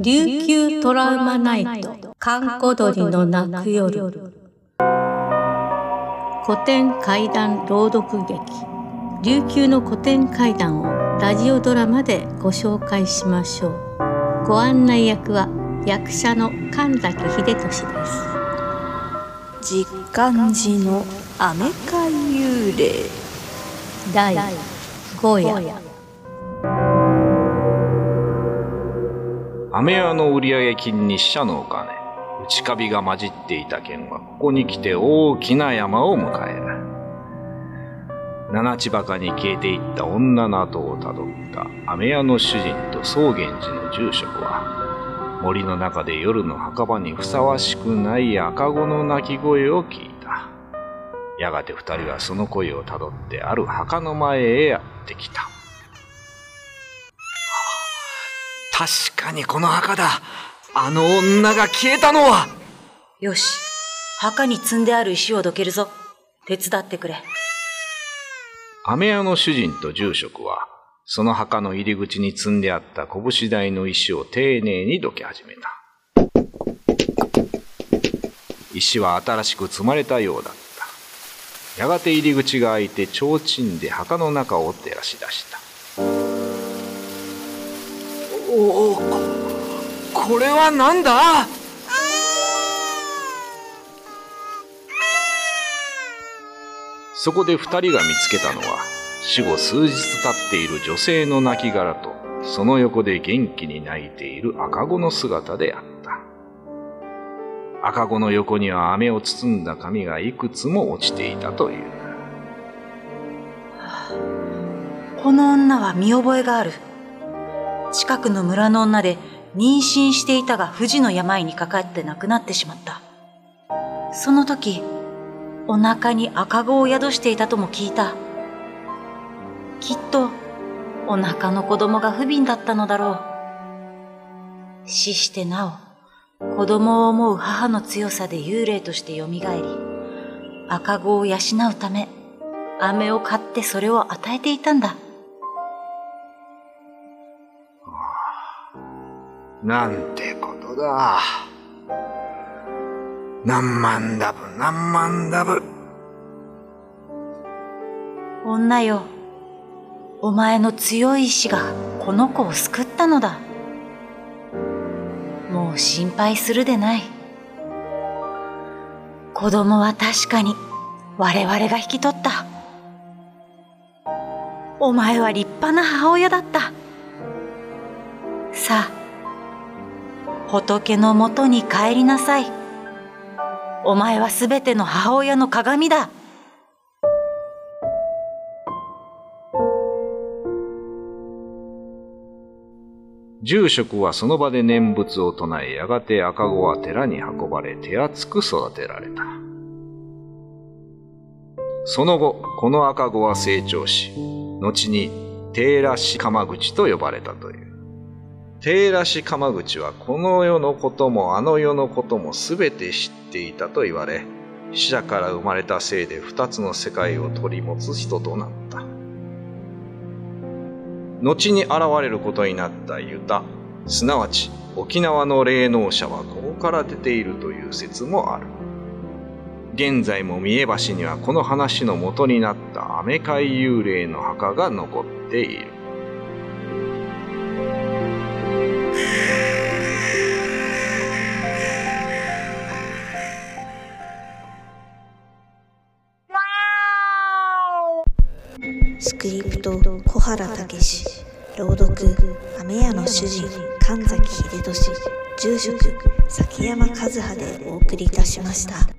琉球トラウマナイト、閑古鳥の泣く夜。古典怪談朗読劇、琉球の古典怪談をラジオドラマでご紹介しましょう。ご案内役は役者の神崎秀俊です。実感寺のアメカ幽霊第5夜。飴屋の売上金に死者のお金、内カビが混じっていた件は、ここに来て大きな山を迎える。七千葉かに消えていった女の後をたどった飴屋の主人と宗源寺の住職は、森の中で夜の墓場にふさわしくない赤子の鳴き声を聞いた。やがて二人はその声をたどってある墓の前へやってきた。確かにこの墓だ。あの女が消えたのは。よし、墓に積んである石をどけるぞ。手伝ってくれ。飴屋の主人と住職は、その墓の入り口に積んであった拳台の石を丁寧にどけ始めた。石は新しく積まれたようだった。やがて入り口が開いて提灯で墓の中を照らし出した。おおここれは何だ？そこで二人が見つけたのは死後数日経っている女性の亡骸とその横で元気に泣いている赤子の姿であった。赤子の横には飴を包んだ紙がいくつも落ちていたという。この女は見覚えがある。近くの村の女で妊娠していたが不治の病にかかって亡くなってしまった。その時、お腹に赤子を宿していたとも聞いた。きっと、お腹の子供が不憫だったのだろう。死してなお、子供を思う母の強さで幽霊として蘇り、赤子を養うため、飴を買ってそれを与えていたんだ。なんてことだ。何万ダブ、何万ダブ。女よ、お前の強い意志がこの子を救ったのだ。もう心配するでない。子供は確かに我々が引き取った。お前は立派な母親だった。さあ、仏のもとに帰りなさい。お前はすべての母親の鏡だ。住職はその場で念仏を唱え、やがて赤子は寺に運ばれ、手厚く育てられた。その後、この赤子は成長し、後に、テーラシカマ口と呼ばれたという。テーラシ鎌口はこの世のこともあの世のことも全て知っていたと言われ、死者から生まれたせいで二つの世界を取り持つ人となった。後に現れることになったユタ、すなわち沖縄の霊能者はここから出ているという説もある。現在も三重橋にはこの話の元になったアメカイ幽霊の墓が残っている。スクリプト小原武史朗読雨屋の主人神崎秀俊住職崎山和葉でお送りいたしました。